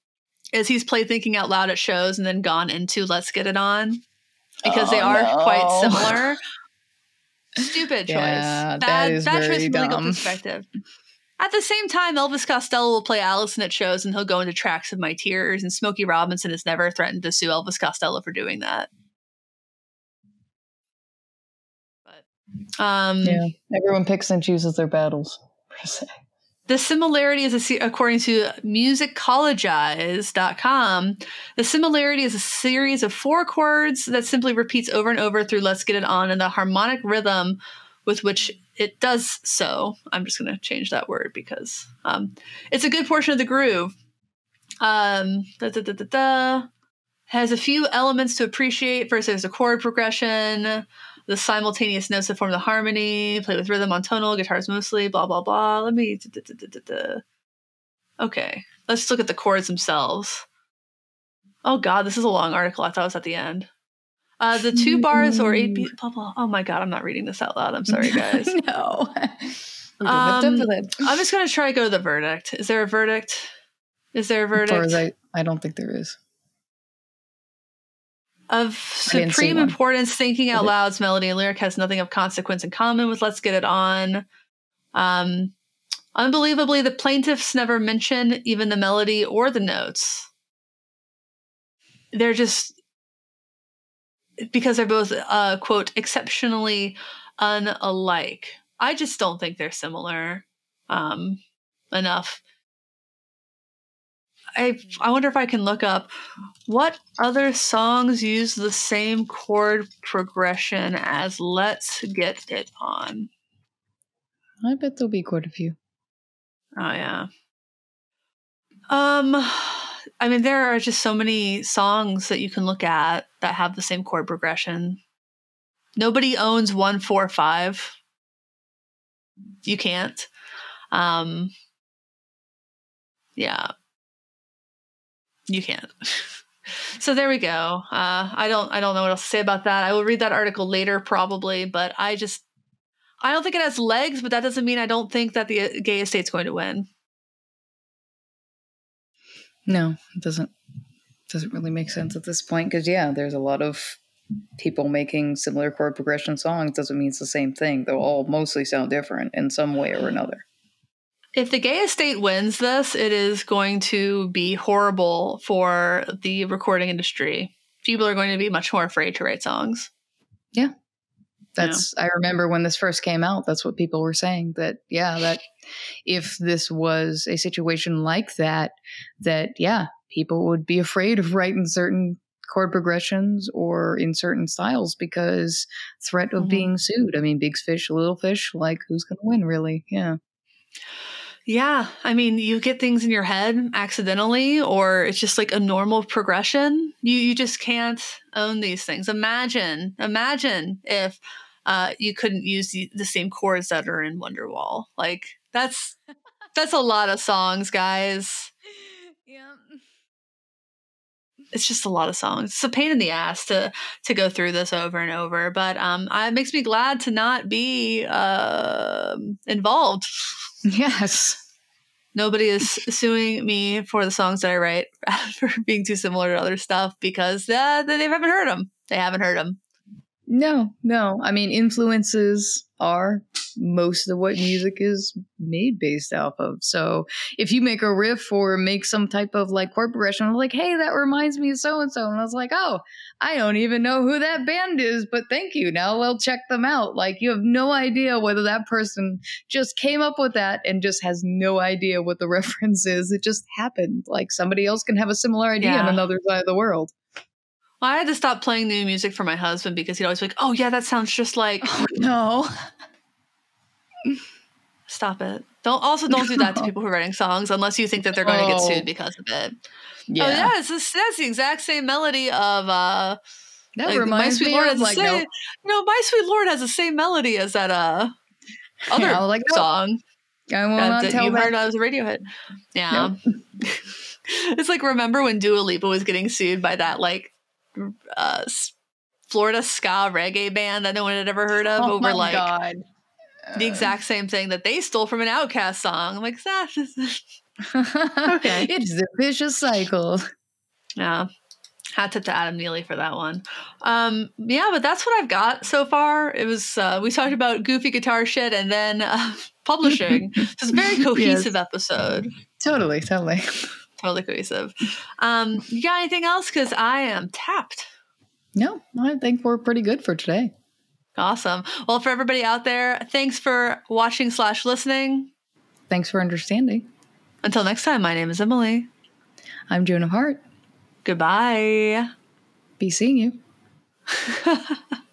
is he's played thinking out loud at shows and then gone into let's get it on because oh, they are no. quite similar stupid choice. Yeah, bad bad choice from legal perspective. At the same time elvis costello will play allison at shows and he'll go into tracks of my tears and smokey robinson has never threatened to sue elvis costello for doing that. But um yeah everyone picks and chooses their battles per se the similarity is, according to musicologize.com, the similarity is a series of four chords that simply repeats over and over through Let's Get It On and the harmonic rhythm with which it does so. I'm just going to change that word because um, it's a good portion of the groove. Um, da, da, da, has a few elements to appreciate. First, there's a chord progression the simultaneous notes that form the harmony, play with rhythm on tonal, guitars mostly, blah, blah, blah. Let me. Da, da, da, okay, let's look at the chords themselves. Oh, God, this is a long article. I thought it was at the end. Uh, the two bars or eight beats, blah, blah. Oh, my God, I'm not reading this out loud. I'm sorry, guys. no. Um, I'm just going to try to go to the verdict. Is there a verdict? Is there a verdict? I, I don't think there is of supreme importance, thinking out loud's melody and lyric has nothing of consequence in common with Let's Get It On. Um, unbelievably, the plaintiffs never mention even the melody or the notes. They're just because they're both uh, quote exceptionally unalike. I just don't think they're similar um, enough I I wonder if I can look up what other songs use the same chord progression as "Let's Get It On." I bet there'll be quite a few. Oh yeah. Um, I mean, there are just so many songs that you can look at that have the same chord progression. Nobody owns one four five. You can't. Um, yeah you can't. so there we go. Uh, I don't I don't know what else to say about that. I will read that article later probably, but I just I don't think it has legs, but that doesn't mean I don't think that the Gaye estate's going to win. No, it doesn't doesn't really make sense at this point because yeah, there's a lot of people making similar chord progression songs doesn't mean it's the same thing. They'll all mostly sound different in some way or another. If the Gaye estate wins this, it is going to be horrible for the recording industry. People are going to be much more afraid to write songs. Yeah. That's yeah. I remember when this first came out, that's what people were saying that yeah, that if this was a situation like that that yeah, people would be afraid of writing certain chord progressions or in certain styles because threat of mm-hmm. being sued. I mean, big fish, little fish, like who's going to win really? Yeah. Yeah, I mean, you get things in your head accidentally, or it's just like a normal progression. You you just can't own these things. Imagine, imagine if uh, you couldn't use the, the same chords that are in Wonderwall. Like that's that's a lot of songs, guys. Yeah. It's just a lot of songs. It's a pain in the ass to to go through this over and over, but um, it makes me glad to not be uh, involved. Yes. Nobody is suing me for the songs that I write for being too similar to other stuff because uh, they haven't heard them. They haven't heard them. No, no. I mean, influences are most of what music is made based off of. So if you make a riff or make some type of like chord progression, I'm like, hey, that reminds me of so and so. And I was like, oh, I don't even know who that band is, but thank you. Now I'll check them out. Like you have no idea whether that person just came up with that and just has no idea what the reference is. It just happened. Like somebody else can have a similar idea yeah. on another side of the world. I had to stop playing new music for my husband because he'd always be like, "Oh yeah, that sounds just like." Oh, no. Stop it! Don't also don't do that to people who are writing songs unless you think that they're going to oh. get sued because of it. Yeah, oh, yeah, it's, that's the exact same melody of. uh That like, reminds My Sweet me Lord of like same, nope. no, My Sweet Lord has the same melody as that uh other yeah, like, song. I will not tell you that. heard as a radio hit. Yeah. Nope. it's like remember when Dua Lipa was getting sued by that like uh, Florida ska reggae band that no one had ever heard of oh over like God. the exact same thing that they stole from an OutKast song. I'm like, that is okay. It's the vicious cycle. Yeah. Hat tip to Adam Neely for that one. Um, yeah, but that's what I've got so far. It was uh, we talked about goofy guitar shit and then uh, publishing. it's a very cohesive yes. episode. Totally, totally totally cohesive. Um, you got anything else? Because I am tapped. No, I think we're pretty good for today. Awesome. Well, for everybody out there, thanks for watching slash listening. Thanks for understanding. Until next time, my name is Emily. I'm Joan of Heart. Goodbye. Be seeing you.